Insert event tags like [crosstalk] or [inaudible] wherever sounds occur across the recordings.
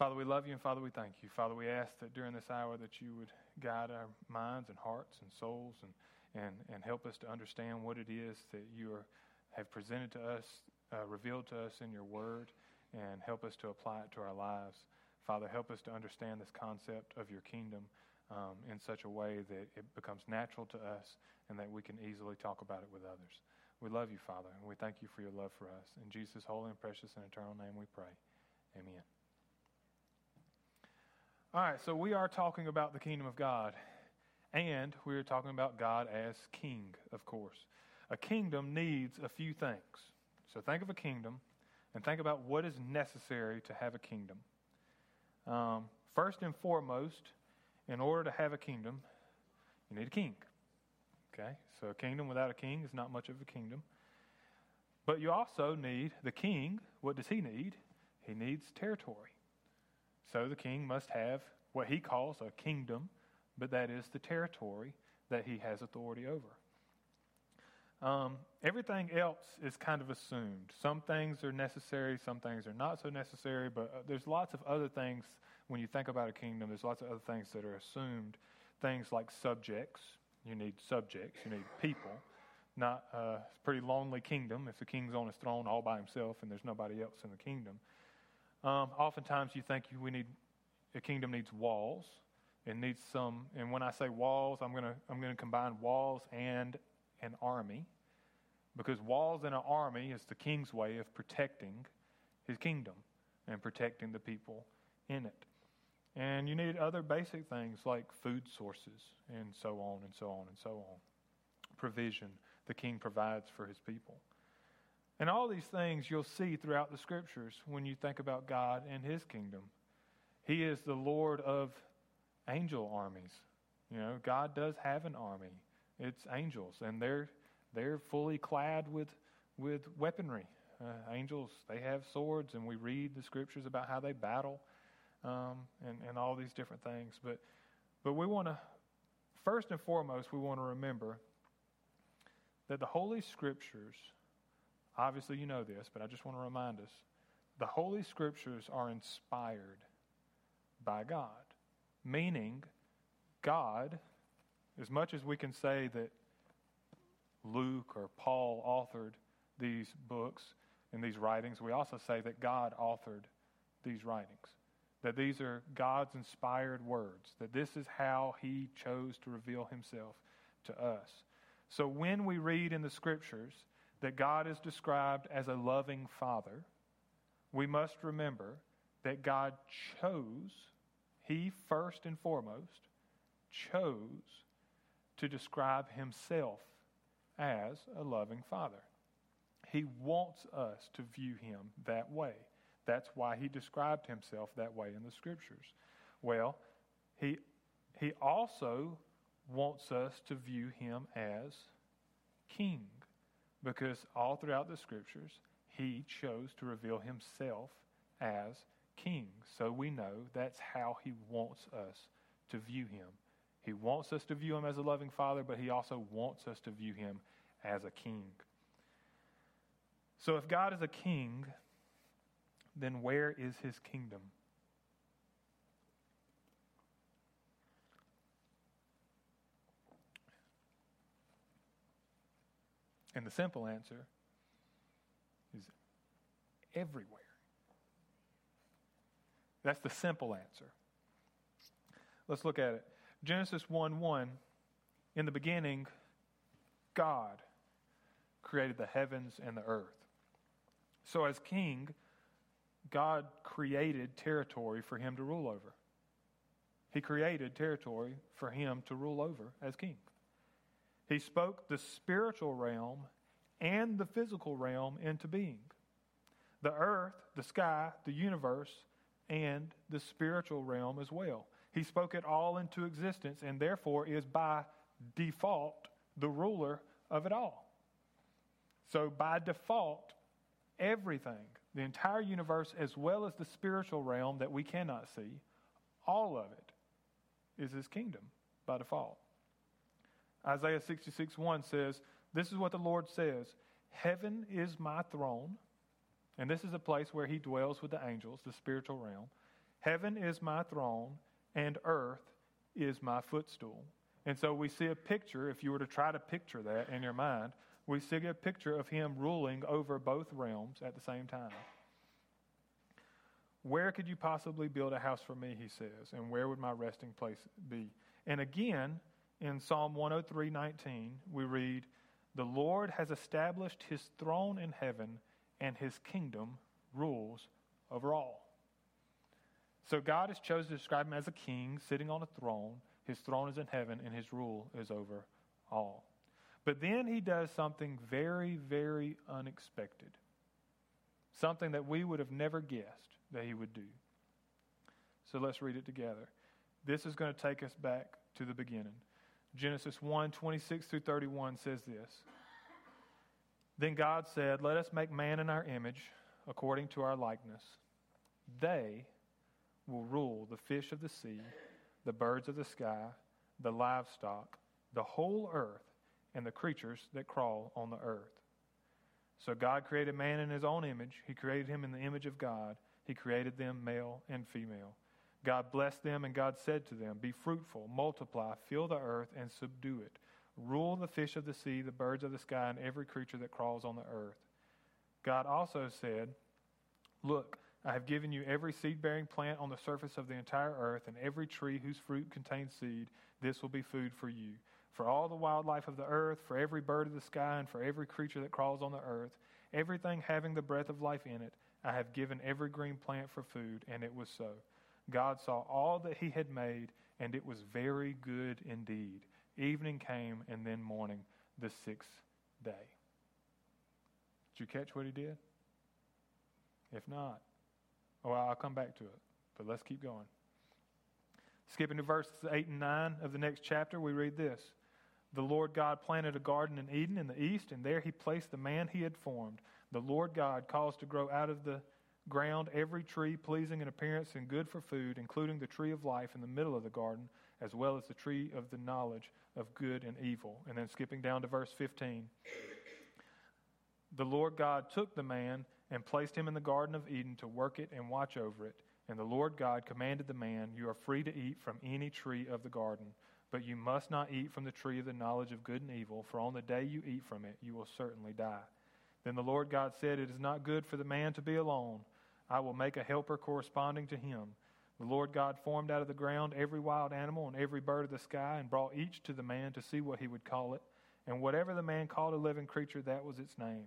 Father, we love you and Father, we thank you. Father, we ask that during this hour that you would guide our minds and hearts and souls and, and, and help us to understand what it is that you are, have presented to us, uh, revealed to us in your word, and help us to apply it to our lives. Father, help us to understand this concept of your kingdom um, in such a way that it becomes natural to us and that we can easily talk about it with others. We love you, Father, and we thank you for your love for us. In Jesus' holy and precious and eternal name we pray. Amen. All right, so we are talking about the kingdom of God, and we are talking about God as king, of course. A kingdom needs a few things. So think of a kingdom and think about what is necessary to have a kingdom. Um, first and foremost, in order to have a kingdom, you need a king. Okay? So a kingdom without a king is not much of a kingdom. But you also need the king. What does he need? He needs territory. So the king must have what he calls a kingdom, but that is the territory that he has authority over. Um, everything else is kind of assumed. Some things are necessary, some things are not so necessary, but uh, there's lots of other things when you think about a kingdom, there's lots of other things that are assumed. Things like subjects. You need subjects, you need people. Not uh, a pretty lonely kingdom if the king's on his throne all by himself and there's nobody else in the kingdom. Um, oftentimes, you think we need a kingdom needs walls. It needs some, and when I say walls, I'm to I'm to combine walls and an army, because walls and an army is the king's way of protecting his kingdom and protecting the people in it. And you need other basic things like food sources and so on and so on and so on. Provision the king provides for his people. And all these things you'll see throughout the scriptures when you think about God and his kingdom. He is the Lord of angel armies. You know, God does have an army. It's angels, and they're they're fully clad with with weaponry. Uh, angels, they have swords, and we read the scriptures about how they battle, um, and and all these different things. But but we want to first and foremost we want to remember that the Holy Scriptures Obviously, you know this, but I just want to remind us the Holy Scriptures are inspired by God, meaning God, as much as we can say that Luke or Paul authored these books and these writings, we also say that God authored these writings. That these are God's inspired words, that this is how He chose to reveal Himself to us. So when we read in the Scriptures that God is described as a loving Father, we must remember that God chose, He first and foremost, chose to describe Himself as a loving Father. He wants us to view Him that way. That's why He described Himself that way in the Scriptures. Well, He, he also wants us to view Him as King because all throughout the scriptures, he chose to reveal himself as king. So we know that's how he wants us to view him. He wants us to view him as a loving father, but he also wants us to view him as a king. So if God is a king, then where is his kingdom? And the simple answer is everywhere. That's the simple answer. Let's look at it. Genesis 1 1. In the beginning, God created the heavens and the earth. So, as king, God created territory for him to rule over. He created territory for him to rule over as king. He spoke the spiritual realm and the physical realm into being. The earth, the sky, the universe, and the spiritual realm as well. He spoke it all into existence and therefore is by default the ruler of it all. So, by default, everything, the entire universe, as well as the spiritual realm that we cannot see, all of it is his kingdom by default. Isaiah 66 1 says, This is what the Lord says Heaven is my throne, and this is a place where he dwells with the angels, the spiritual realm. Heaven is my throne, and earth is my footstool. And so we see a picture, if you were to try to picture that in your mind, we see a picture of him ruling over both realms at the same time. Where could you possibly build a house for me, he says, and where would my resting place be? And again, in Psalm 103:19, we read, "The Lord has established his throne in heaven, and his kingdom rules over all." So God has chosen to describe him as a king sitting on a throne. His throne is in heaven, and his rule is over all. But then he does something very, very unexpected. Something that we would have never guessed that he would do. So let's read it together. This is going to take us back to the beginning. Genesis 1 26 through 31 says this Then God said, Let us make man in our image, according to our likeness. They will rule the fish of the sea, the birds of the sky, the livestock, the whole earth, and the creatures that crawl on the earth. So God created man in his own image. He created him in the image of God. He created them male and female. God blessed them, and God said to them, Be fruitful, multiply, fill the earth, and subdue it. Rule the fish of the sea, the birds of the sky, and every creature that crawls on the earth. God also said, Look, I have given you every seed bearing plant on the surface of the entire earth, and every tree whose fruit contains seed. This will be food for you. For all the wildlife of the earth, for every bird of the sky, and for every creature that crawls on the earth, everything having the breath of life in it, I have given every green plant for food, and it was so. God saw all that he had made, and it was very good indeed. Evening came, and then morning, the sixth day. Did you catch what he did? If not, oh, I'll come back to it, but let's keep going. Skipping to verses 8 and 9 of the next chapter, we read this The Lord God planted a garden in Eden in the east, and there he placed the man he had formed. The Lord God caused to grow out of the ground every tree pleasing in appearance and good for food, including the tree of life in the middle of the garden, as well as the tree of the knowledge of good and evil. And then skipping down to verse 15. The Lord God took the man and placed him in the Garden of Eden to work it and watch over it. And the Lord God commanded the man, You are free to eat from any tree of the garden, but you must not eat from the tree of the knowledge of good and evil, for on the day you eat from it, you will certainly die. Then the Lord God said, It is not good for the man to be alone. I will make a helper corresponding to him. The Lord God formed out of the ground every wild animal and every bird of the sky and brought each to the man to see what he would call it. And whatever the man called a living creature, that was its name.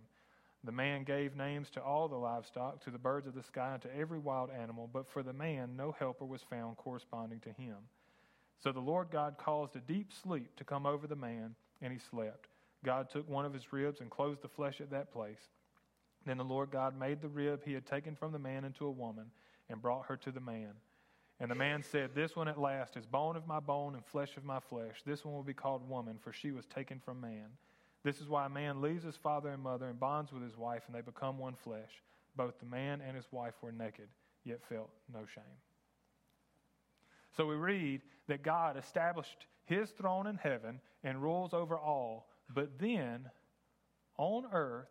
The man gave names to all the livestock, to the birds of the sky, and to every wild animal, but for the man no helper was found corresponding to him. So the Lord God caused a deep sleep to come over the man, and he slept. God took one of his ribs and closed the flesh at that place. Then the Lord God made the rib he had taken from the man into a woman and brought her to the man. And the man said, This one at last is bone of my bone and flesh of my flesh. This one will be called woman, for she was taken from man. This is why a man leaves his father and mother and bonds with his wife, and they become one flesh. Both the man and his wife were naked, yet felt no shame. So we read that God established his throne in heaven and rules over all but then, on earth,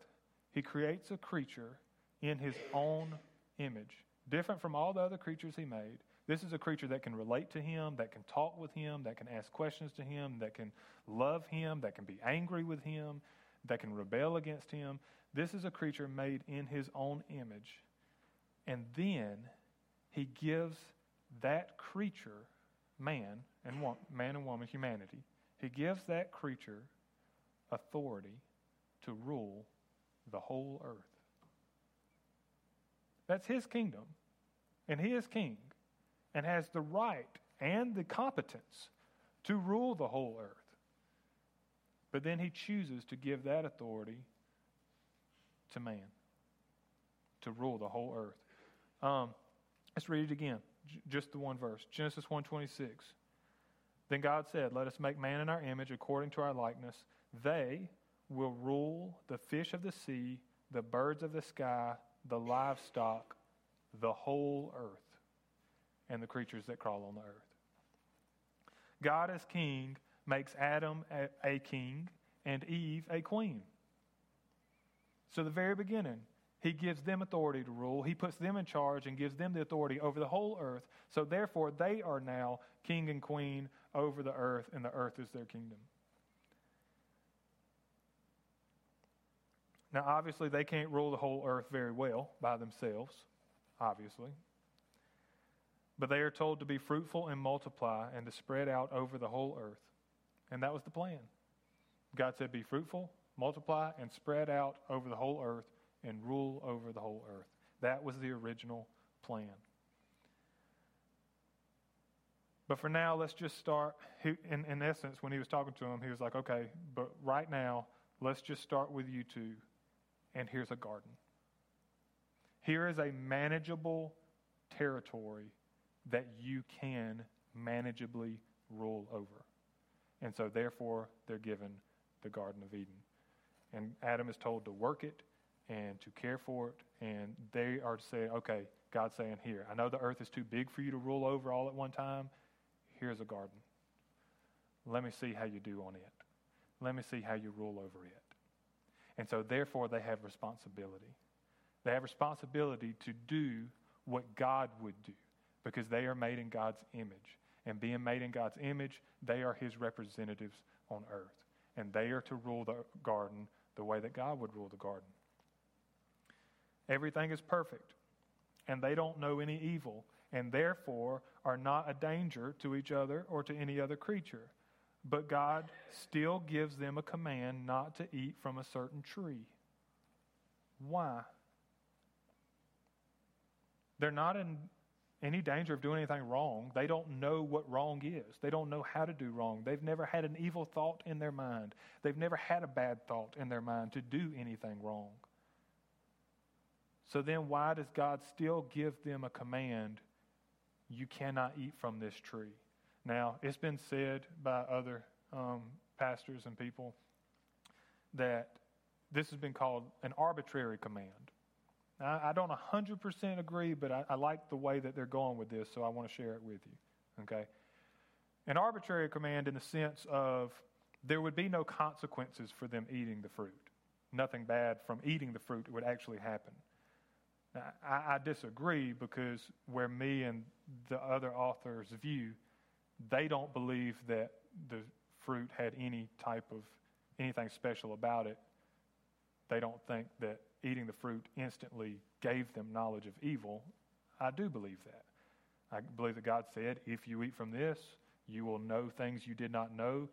he creates a creature in his own image, different from all the other creatures he made. This is a creature that can relate to him, that can talk with him, that can ask questions to him, that can love him, that can be angry with him, that can rebel against him. This is a creature made in his own image. And then he gives that creature, man and man and woman, humanity, he gives that creature authority to rule the whole earth. That's his kingdom, and he is king and has the right and the competence to rule the whole earth. But then he chooses to give that authority to man to rule the whole earth. Um, let's read it again, J- just the one verse. Genesis 1:26. Then God said, "Let us make man in our image according to our likeness." They will rule the fish of the sea, the birds of the sky, the livestock, the whole earth, and the creatures that crawl on the earth. God, as king, makes Adam a, king and Eve a queen. So, the very beginning, He gives them authority to rule. He puts them in charge and gives them the authority over the whole earth. So therefore, they are now king and queen over the earth, and the earth is their kingdom. Now, obviously, they can't rule the whole earth very well by themselves, obviously. But they are told to be fruitful and multiply and to spread out over the whole earth. And that was the plan. God said, Be fruitful, multiply, and spread out over the whole earth and rule over the whole earth. That was the original plan. But for now, let's just start. In, in essence, when he was talking to him, he was like, okay, but right now, let's just start with you two, and here's a garden. Here is a manageable territory that you can manageably rule over. And so, therefore, they're given the Garden of Eden. And Adam is told to work it and to care for it. And they are to say, okay, God's saying, here, I know the earth is too big for you to rule over all at one time. Here's a garden. Let me see how you do on it. Let me see how you rule over it. And so, therefore, they have responsibility. They have responsibility to do what God would do because they are made in God's image. And being made in God's image, they are his representatives on earth. And they are to rule the garden the way that God would rule the garden. Everything is perfect, and they don't know any evil, and therefore are not a danger to each other or to any other creature. But God still gives them a command not to eat from a certain tree. Why? They're not in any danger of doing anything wrong. They don't know what wrong is. They don't know how to do wrong. They've never had an evil thought in their mind. They've never had a bad thought in their mind to do anything wrong. So then, why does God still give them a command? You cannot eat from this tree. Now, it's been said by other um, pastors and people that this has been called an arbitrary command. I don't 100% agree, but I, I like the way that they're going with this, so I want to share it with you. Okay? An arbitrary command in the sense of there would be no consequences for them eating the fruit. Nothing bad from eating the fruit would actually happen. Now, I, I disagree because where me and the other authors view, they don't believe that the fruit had any type of anything special about it. They don't think that eating the fruit instantly gave them knowledge of evil. I do believe that. I believe that God said, if you eat from this, you will know things you did not know.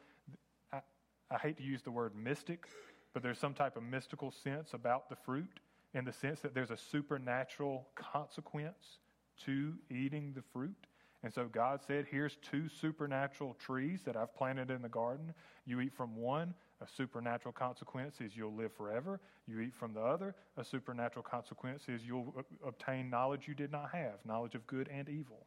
I, I hate to use the word mystic, but there's some type of mystical sense about the fruit in the sense that there's a supernatural consequence to eating the fruit. And so God said, Here's two supernatural trees that I've planted in the garden. You eat from one, a supernatural consequence is you'll live forever. You eat from the other, a supernatural consequence is you'll obtain knowledge you did not have, knowledge of good and evil.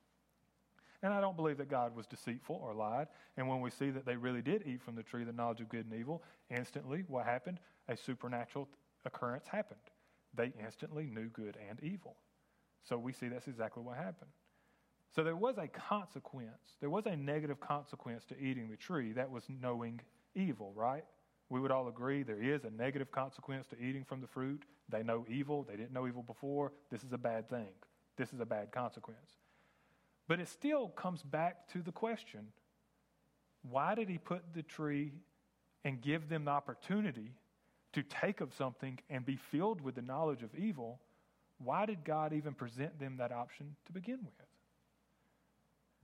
And I don't believe that God was deceitful or lied. And when we see that they really did eat from the tree, the knowledge of good and evil, instantly what happened? A supernatural occurrence happened they instantly knew good and evil. So we see that's exactly what happened. So there was a consequence. There was a negative consequence to eating the tree. That was knowing evil, right? We would all agree there is a negative consequence to eating from the fruit. They know evil. They didn't know evil before. This is a bad thing. This is a bad consequence. But it still comes back to the question why did he put the tree and give them the opportunity to take of something and be filled with the knowledge of evil, why did God even present them that option to begin with?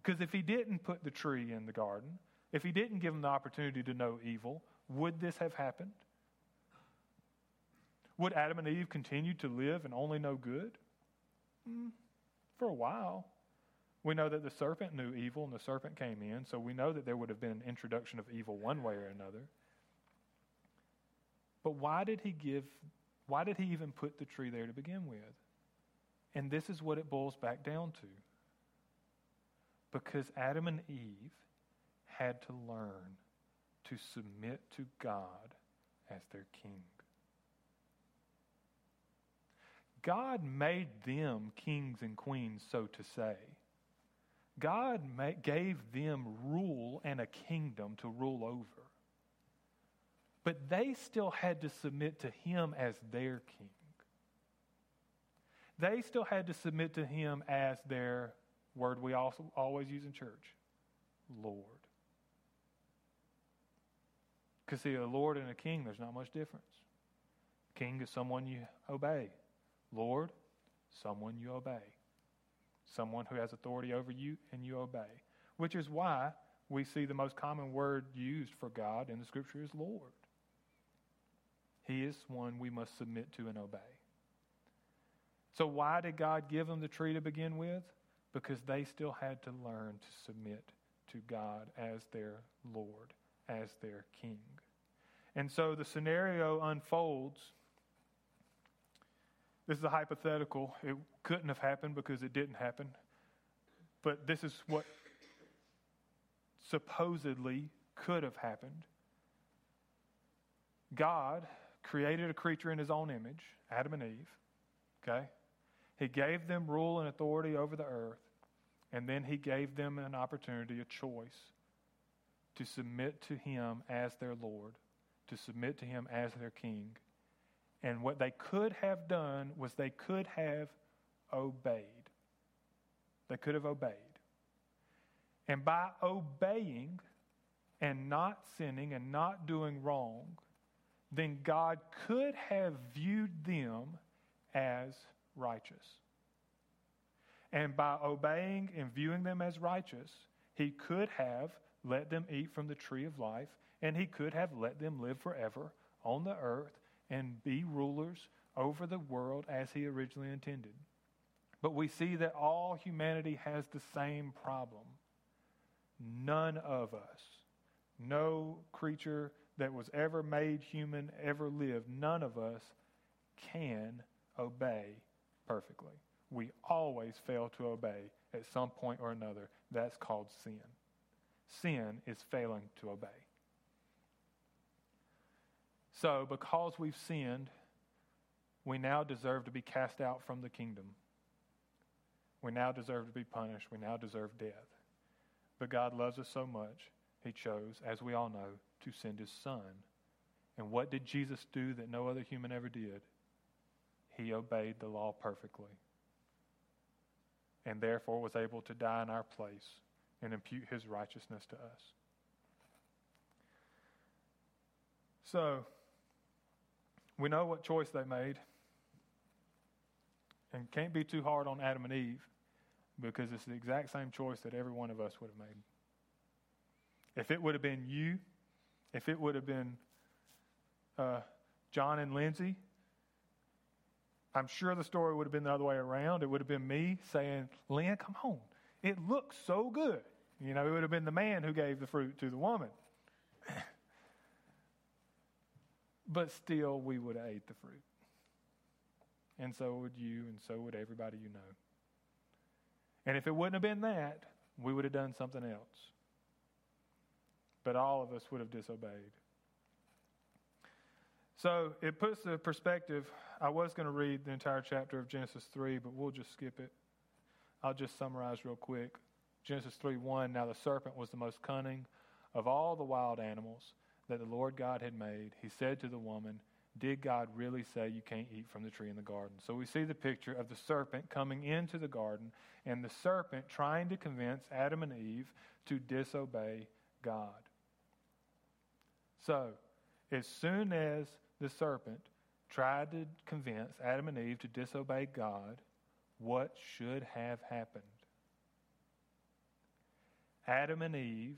Because if He didn't put the tree in the garden, if He didn't give them the opportunity to know evil, would this have happened? Would Adam and Eve continue to live and only know good? Mm, for a while. We know that the serpent knew evil and the serpent came in, so we know that there would have been an introduction of evil one way or another. But why did he give, why did he even put the tree there to begin with? And this is what it boils back down to. Because Adam and Eve had to learn to submit to God as their king. God made them kings and queens, so to say. God gave them rule and a kingdom to rule over. But they still had to submit to him as their king. they still had to submit to him as their word we also always use in church Lord. Because, see, a Lord and a king, there's not much difference. King is someone you obey, Lord, someone you obey. Someone who has authority over you and you obey. Which is why we see the most common word used for God in the scripture is Lord. He is one we must submit to and obey. So, why did God give them the tree to begin with? Because they still had to learn to submit to God as their Lord, as their King. And so the scenario unfolds. This is a hypothetical. It couldn't have happened because it didn't happen. But this is what supposedly could have happened. God created a creature in his own image, Adam and Eve. Okay? He gave them rule and authority over the earth, and then he gave them an opportunity, a choice, to submit to him as their Lord, to submit to him as their king. And what they could have done was they could have obeyed. They could have obeyed. And by obeying and not sinning and not doing wrong, then God could have viewed them as righteous. And by obeying and viewing them as righteous, he could have let them eat from the tree of life, and he could have let them live forever on the earth and be rulers over the world as he originally intended. But we see that all humanity has the same problem. None of us, no creature that was ever made human, ever lived, none of us can obey perfectly. We always fail to obey at some point or another. That's called sin. Sin is failing to obey. So, because we've sinned, we now deserve to be cast out from the kingdom. We now deserve to be punished. We now deserve death. But God loves us so much, He chose, as we all know, to send His Son. And what did Jesus do that no other human ever did? He obeyed the law perfectly and therefore was able to die in our place and impute his righteousness to us. So, we know what choice they made. And can't be too hard on Adam and Eve because it's the exact same choice that every one of us would have made. If it would have been you, if it would have been uh, John and Lindsay, I'm sure the story would have been the other way around. It would have been me saying, Lynn, come on. It looks so good. You know, it would have been the man who gave the fruit to the woman. [clears throat] but still, we would have ate the fruit. And so would you, and so would everybody you know. And if it wouldn't have been that, we would have done something else. But all of us would have disobeyed. So it puts the perspective. I was going to read the entire chapter of Genesis 3, but we'll just skip it. I'll just summarize real quick. Genesis 3 1 Now the serpent was the most cunning of all the wild animals that the Lord God had made. He said to the woman, Did God really say you can't eat from the tree in the garden? So we see the picture of the serpent coming into the garden and the serpent trying to convince Adam and Eve to disobey God. So, as soon as the serpent tried to convince Adam and Eve to disobey God, what should have happened? Adam and Eve,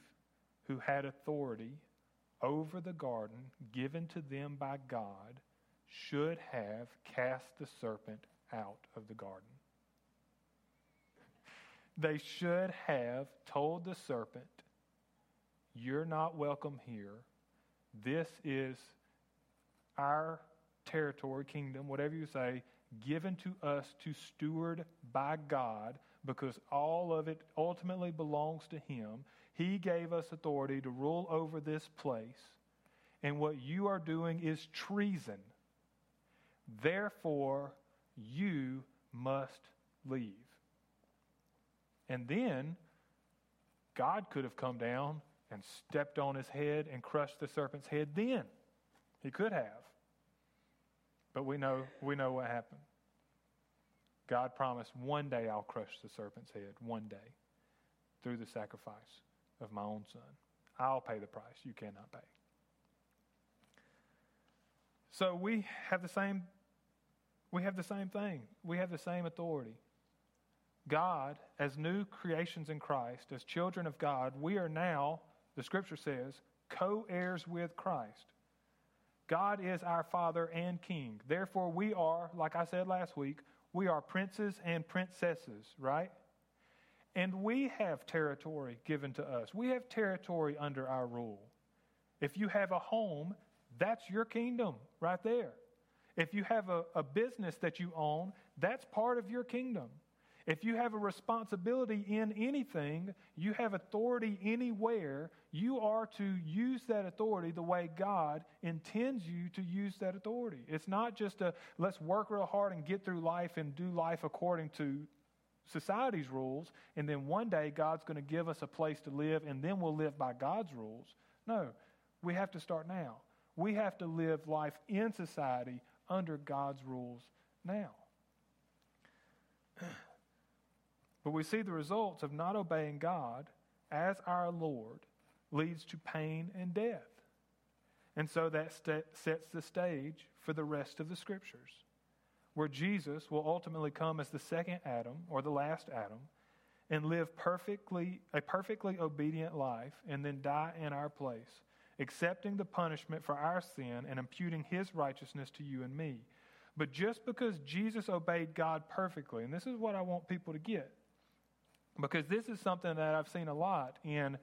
who had authority over the garden given to them by God, should have cast the serpent out of the garden. They should have told the serpent, You're not welcome here. This is our territory, kingdom, whatever you say, given to us to steward by God because all of it ultimately belongs to Him. He gave us authority to rule over this place. And what you are doing is treason. Therefore, you must leave. And then God could have come down and stepped on his head and crushed the serpent's head then. He could have. But we know, we know what happened. God promised, one day I'll crush the serpent's head, one day, through the sacrifice of my own son. I'll pay the price you cannot pay. So we have the same we have the same thing. We have the same authority. God, as new creations in Christ, as children of God, we are now, the scripture says, co heirs with Christ. God is our Father and King. Therefore, we are, like I said last week, we are princes and princesses, right? And we have territory given to us. We have territory under our rule. If you have a home, that's your kingdom right there. If you have a, a business that you own, that's part of your kingdom. If you have a responsibility in anything, you have authority anywhere, you are to use that authority the way God intends you to use that authority. It's not just a let's work real hard and get through life and do life according to society's rules, and then one day God's going to give us a place to live, and then we'll live by God's rules. No, we have to start now. We have to live life in society under God's rules now. But we see the results of not obeying God as our Lord leads to pain and death. And so that st- sets the stage for the rest of the scriptures, where Jesus will ultimately come as the second Adam or the last Adam and live perfectly a perfectly obedient life and then die in our place, accepting the punishment for our sin and imputing his righteousness to you and me. But just because Jesus obeyed God perfectly, and this is what I want people to get, because this is something that I've seen a lot in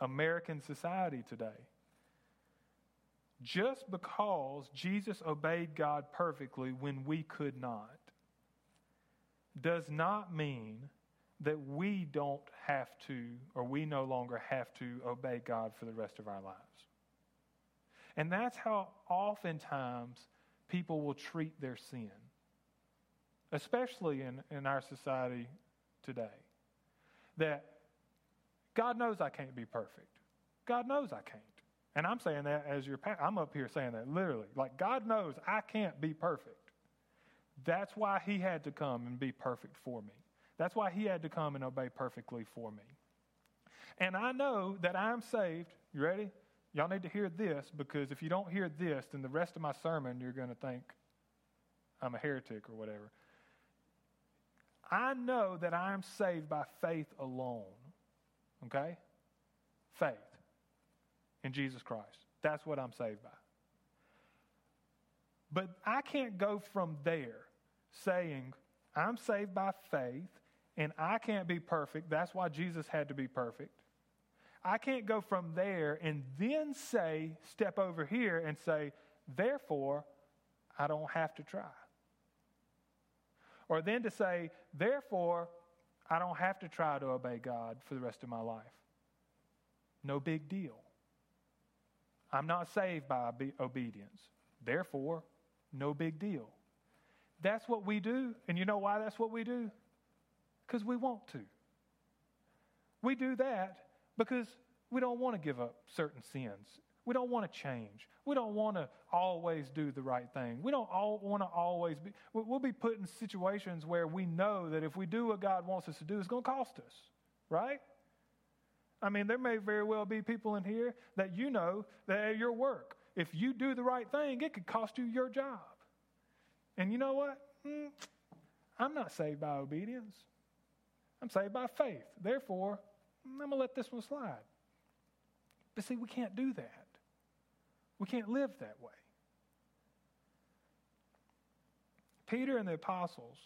American society today. Just because Jesus obeyed God perfectly when we could not does not mean that we don't have to, or we no longer have to obey God for the rest of our lives. And that's how oftentimes people will treat their sin, especially in, in our society today. That God knows I can't be perfect. God knows I can't. And I'm saying that as your pastor. I'm up here saying that literally. Like, God knows I can't be perfect. That's why He had to come and be perfect for me. That's why He had to come and obey perfectly for me. And I know that I'm saved. You ready? Y'all need to hear this because if you don't hear this, then the rest of my sermon, you're going to think I'm a heretic or whatever. I know that I am saved by faith alone. Okay? Faith in Jesus Christ. That's what I'm saved by. But I can't go from there saying, I'm saved by faith and I can't be perfect. That's why Jesus had to be perfect. I can't go from there and then say, step over here and say, therefore, I don't have to try. Or then to say, therefore, I don't have to try to obey God for the rest of my life. No big deal. I'm not saved by obedience. Therefore, no big deal. That's what we do. And you know why that's what we do? Because we want to. We do that because we don't want to give up certain sins. We don't want to change. We don't want to always do the right thing. We don't all want to always be, we'll be put in situations where we know that if we do what God wants us to do, it's going to cost us, right? I mean, there may very well be people in here that you know that at your work, if you do the right thing, it could cost you your job. And you know what? Mm, I'm not saved by obedience. I'm saved by faith. Therefore, I'm going to let this one slide. But see, we can't do that. We can't live that way. Peter and the apostles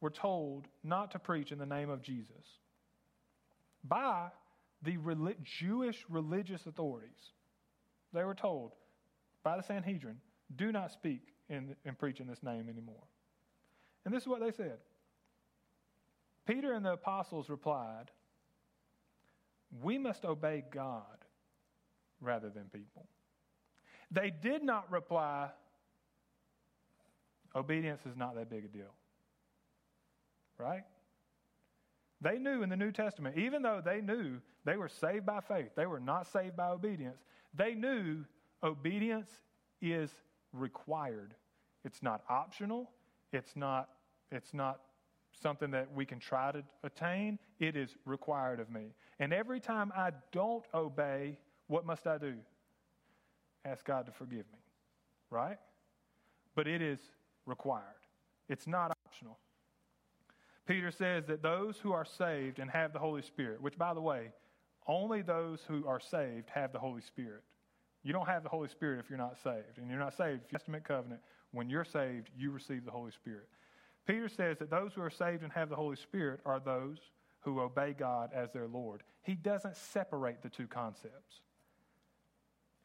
were told not to preach in the name of Jesus by the Jewish religious authorities. They were told by the Sanhedrin, do not speak and preach in this name anymore. And this is what they said. Peter and the apostles replied, We must obey God rather than people. They did not reply, obedience is not that big a deal. Right? They knew in the New Testament, even though they knew they were saved by faith, they were not saved by obedience, they knew obedience is required. It's not optional, It's not, it's not something that we can try to attain. It is required of me. And every time I don't obey, what must I do? Ask God to forgive me, right? But it is required, it's not optional. Peter says that those who are saved and have the Holy Spirit, which, by the way, only those who are saved have the Holy Spirit. You don't have the Holy Spirit if you're not saved. And you're not saved. If you Testament covenant, when you're saved, you receive the Holy Spirit. Peter says that those who are saved and have the Holy Spirit are those who obey God as their Lord. He doesn't separate the two concepts.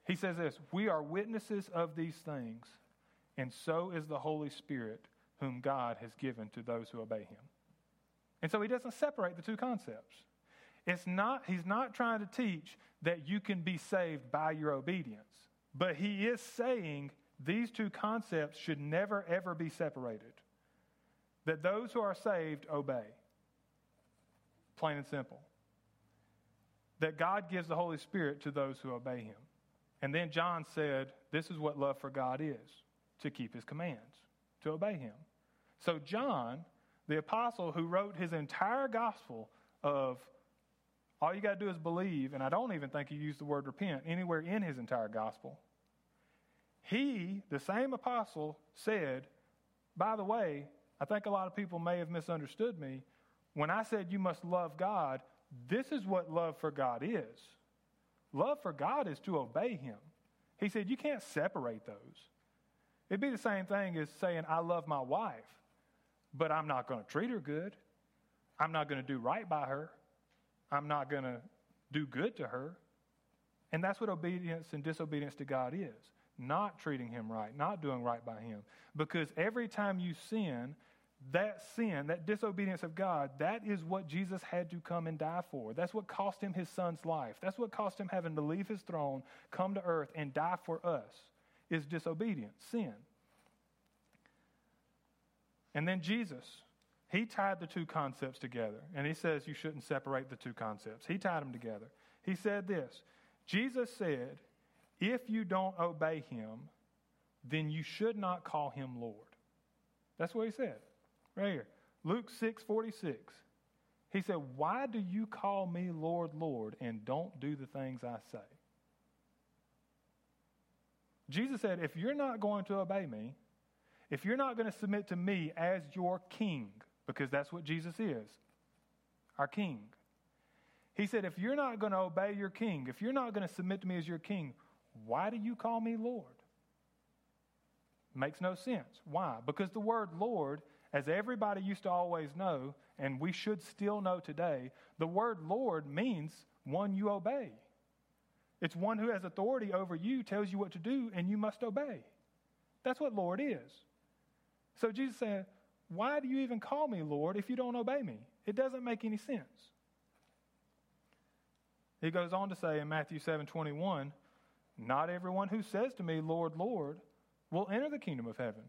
He says this We are witnesses of these things, and so is the Holy Spirit, whom God has given to those who obey him. And so he doesn't separate the two concepts. It's not, he's not trying to teach that you can be saved by your obedience, but he is saying these two concepts should never, ever be separated. That those who are saved obey. Plain and simple. That God gives the Holy Spirit to those who obey him. And then John said, This is what love for God is to keep his commands, to obey him. So, John, the apostle who wrote his entire gospel of all you got to do is believe, and I don't even think he used the word repent anywhere in his entire gospel. He, the same apostle, said, By the way, I think a lot of people may have misunderstood me. When I said you must love God, this is what love for God is. Love for God is to obey Him. He said you can't separate those. It'd be the same thing as saying, I love my wife, but I'm not going to treat her good. I'm not going to do right by her. I'm not going to do good to her. And that's what obedience and disobedience to God is not treating Him right, not doing right by Him. Because every time you sin, that sin, that disobedience of God, that is what Jesus had to come and die for. That's what cost him his son's life. That's what cost him having to leave his throne, come to earth, and die for us, is disobedience, sin. And then Jesus, he tied the two concepts together. And he says you shouldn't separate the two concepts. He tied them together. He said this Jesus said, If you don't obey him, then you should not call him Lord. That's what he said. Right here. Luke 6 46. He said, Why do you call me Lord, Lord, and don't do the things I say? Jesus said, If you're not going to obey me, if you're not going to submit to me as your king, because that's what Jesus is, our king. He said, if you're not going to obey your king, if you're not going to submit to me as your king, why do you call me Lord? Makes no sense. Why? Because the word Lord, as everybody used to always know, and we should still know today, the word Lord means one you obey. It's one who has authority over you, tells you what to do, and you must obey. That's what Lord is. So Jesus said, Why do you even call me Lord if you don't obey me? It doesn't make any sense. He goes on to say in Matthew 7 21, Not everyone who says to me, Lord, Lord, will enter the kingdom of heaven.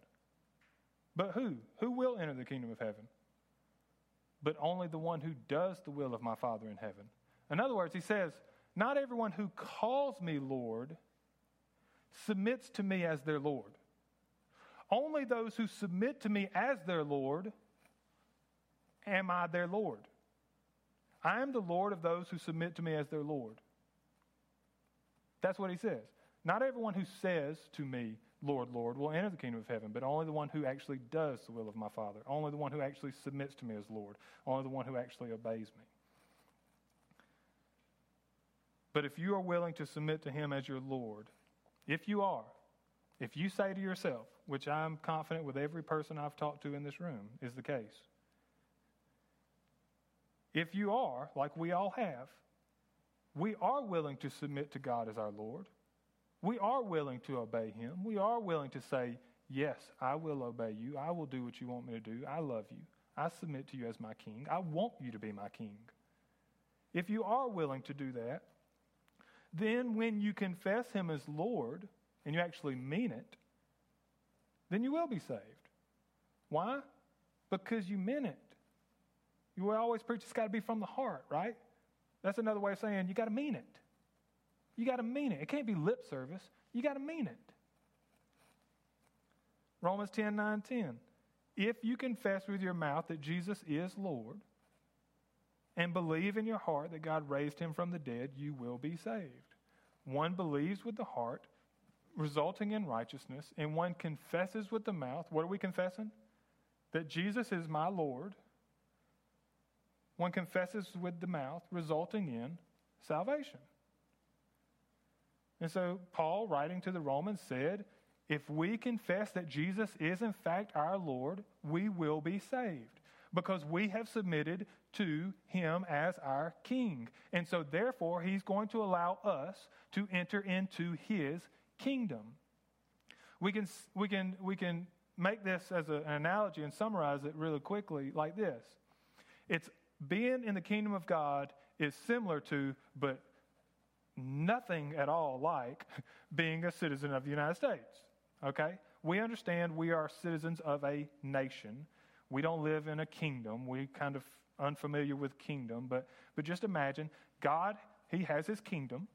But who? Who will enter the kingdom of heaven? But only the one who does the will of my Father in heaven. In other words, he says, Not everyone who calls me Lord submits to me as their Lord. Only those who submit to me as their Lord am I their Lord. I am the Lord of those who submit to me as their Lord. That's what he says. Not everyone who says to me, Lord, Lord, will enter the kingdom of heaven, but only the one who actually does the will of my Father. Only the one who actually submits to me as Lord. Only the one who actually obeys me. But if you are willing to submit to him as your Lord, if you are, if you say to yourself, which I'm confident with every person I've talked to in this room is the case, if you are, like we all have, we are willing to submit to God as our Lord. We are willing to obey Him. We are willing to say, Yes, I will obey you. I will do what you want me to do. I love you. I submit to you as my king. I want you to be my king. If you are willing to do that, then when you confess Him as Lord and you actually mean it, then you will be saved. Why? Because you meant it. You always preach it's got to be from the heart, right? That's another way of saying you got to mean it. You got to mean it. It can't be lip service. You got to mean it. Romans 10 9 10. If you confess with your mouth that Jesus is Lord and believe in your heart that God raised him from the dead, you will be saved. One believes with the heart, resulting in righteousness, and one confesses with the mouth. What are we confessing? That Jesus is my Lord. One confesses with the mouth, resulting in salvation. And so, Paul, writing to the Romans, said, If we confess that Jesus is in fact our Lord, we will be saved because we have submitted to him as our king. And so, therefore, he's going to allow us to enter into his kingdom. We can, we can, we can make this as a, an analogy and summarize it really quickly like this it's being in the kingdom of God is similar to, but nothing at all like, [laughs] being a citizen of the United States. Okay? We understand we are citizens of a nation. We don't live in a kingdom. We kind of unfamiliar with kingdom, but but just imagine God, he has his kingdom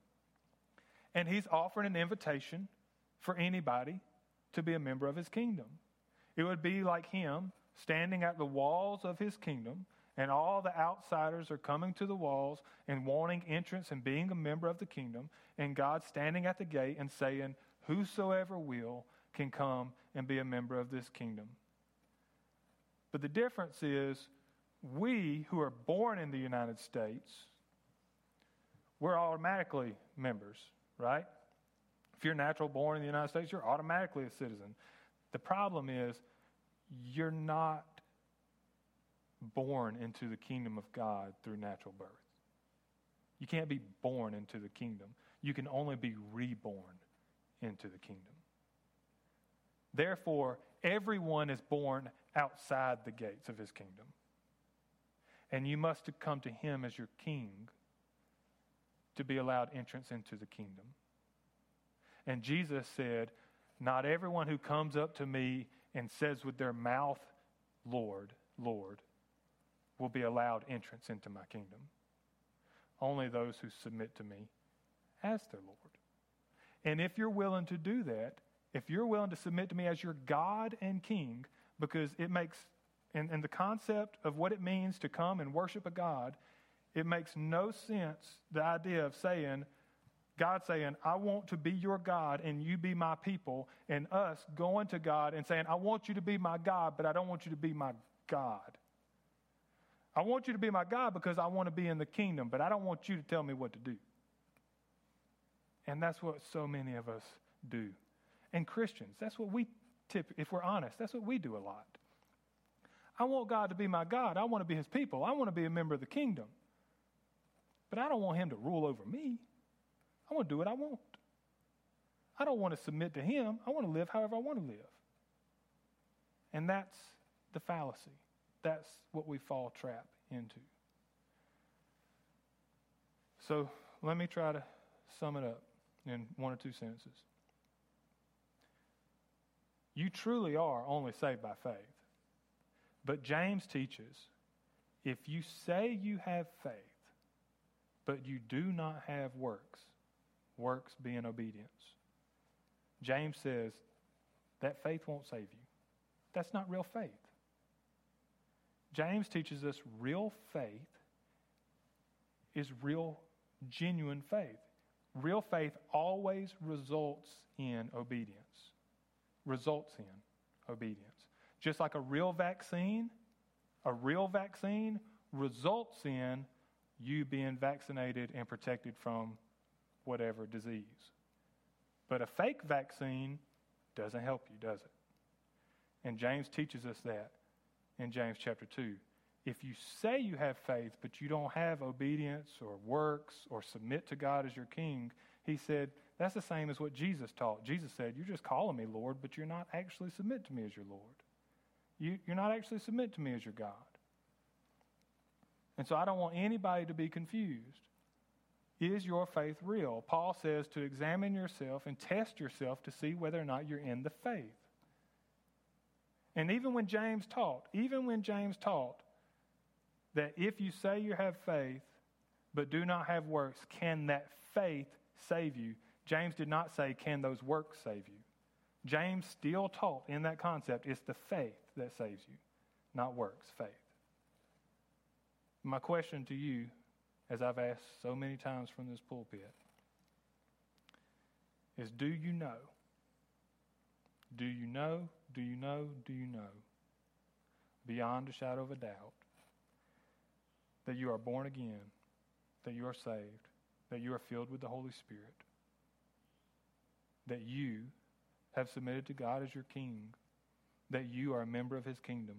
and he's offering an invitation for anybody to be a member of his kingdom. It would be like him standing at the walls of his kingdom and all the outsiders are coming to the walls and wanting entrance and being a member of the kingdom, and God standing at the gate and saying, Whosoever will can come and be a member of this kingdom. But the difference is, we who are born in the United States, we're automatically members, right? If you're natural born in the United States, you're automatically a citizen. The problem is, you're not born into the kingdom of God through natural birth. You can't be born into the kingdom. You can only be reborn into the kingdom. Therefore, everyone is born outside the gates of his kingdom. And you must come to him as your king to be allowed entrance into the kingdom. And Jesus said, Not everyone who comes up to me and says with their mouth, Lord, Lord, will be allowed entrance into my kingdom. Only those who submit to me as their Lord. And if you're willing to do that, if you're willing to submit to me as your God and King, because it makes, in, in the concept of what it means to come and worship a God, it makes no sense the idea of saying, God saying, I want to be your God and you be my people, and us going to God and saying, I want you to be my God, but I don't want you to be my God. I want you to be my God because I want to be in the kingdom, but I don't want you to tell me what to do. And that's what so many of us do. And Christians, that's what we tip, if we're honest, that's what we do a lot. I want God to be my God. I want to be his people. I want to be a member of the kingdom. But I don't want him to rule over me. I want to do what I want. I don't want to submit to him. I want to live however I want to live. And that's the fallacy that's what we fall trap into. So let me try to sum it up in one or two sentences. You truly are only saved by faith. But James teaches if you say you have faith, but you do not have works, works being obedience, James says that faith won't save you. That's not real faith. James teaches us real faith is real, genuine faith. Real faith always results in obedience. Results in obedience. Just like a real vaccine, a real vaccine results in you being vaccinated and protected from whatever disease. But a fake vaccine doesn't help you, does it? And James teaches us that in James chapter 2. If you say you have faith, but you don't have obedience or works or submit to God as your king, he said, that's the same as what Jesus taught. Jesus said, You're just calling me Lord, but you're not actually submit to me as your Lord. You, you're not actually submit to me as your God. And so I don't want anybody to be confused. Is your faith real? Paul says to examine yourself and test yourself to see whether or not you're in the faith. And even when James taught, even when James taught that if you say you have faith but do not have works, can that faith save you? James did not say, can those works save you? James still taught in that concept it's the faith that saves you, not works, faith. My question to you, as I've asked so many times from this pulpit, is do you know? Do you know? Do you know? Do you know? Beyond a shadow of a doubt that you are born again, that you are saved, that you are filled with the Holy Spirit, that you have submitted to God as your king, that you are a member of his kingdom,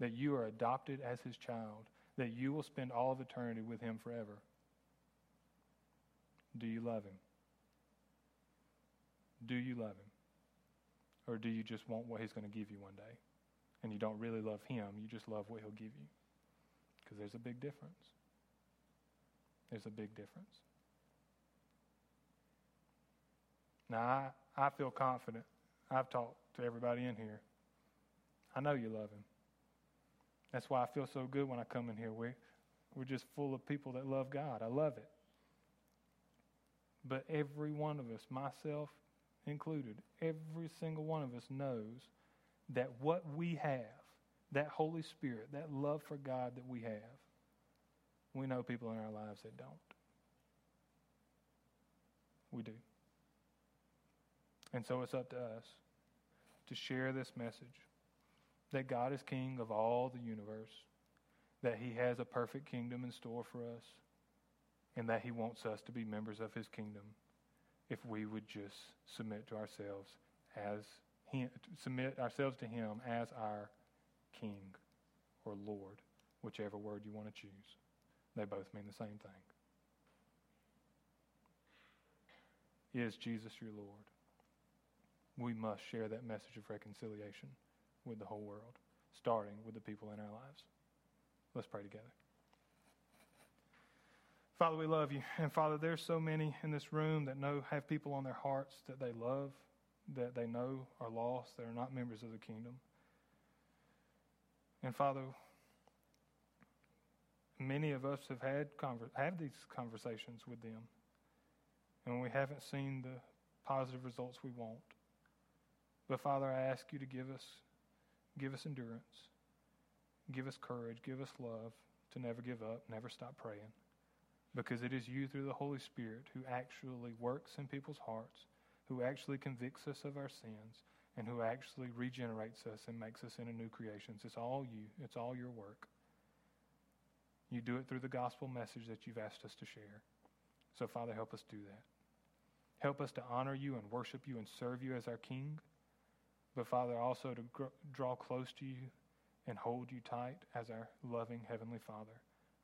that you are adopted as his child, that you will spend all of eternity with him forever. Do you love him? Do you love him? Or do you just want what he's going to give you one day? And you don't really love him, you just love what he'll give you. Because there's a big difference. There's a big difference. Now, I, I feel confident. I've talked to everybody in here. I know you love him. That's why I feel so good when I come in here. We're, we're just full of people that love God. I love it. But every one of us, myself included, every single one of us knows that what we have, that Holy Spirit, that love for God that we have, we know people in our lives that don't. We do. And so it's up to us to share this message that God is king of all the universe, that he has a perfect kingdom in store for us, and that he wants us to be members of his kingdom if we would just submit to ourselves as him, submit ourselves to him as our king or lord, whichever word you want to choose. They both mean the same thing. Is Jesus your Lord? We must share that message of reconciliation with the whole world, starting with the people in our lives. Let's pray together. Father, we love you. And Father, there's so many in this room that know have people on their hearts that they love, that they know are lost, that are not members of the kingdom. And Father, many of us have had conver- have these conversations with them, and we haven't seen the positive results we want. But Father, I ask you to give us give us endurance, give us courage, give us love to never give up, never stop praying because it is you through the Holy Spirit who actually works in people's hearts, who actually convicts us of our sins, and who actually regenerates us and makes us into new creations. It's all you, it's all your work. You do it through the gospel message that you've asked us to share. So, Father, help us do that. Help us to honor you and worship you and serve you as our King. But, Father, also to draw close to you and hold you tight as our loving Heavenly Father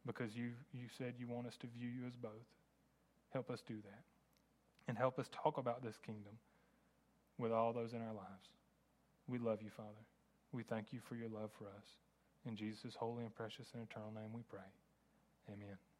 because you, you said you want us to view you as both. Help us do that. And help us talk about this kingdom with all those in our lives. We love you, Father. We thank you for your love for us. In Jesus' holy and precious and eternal name we pray. Amen.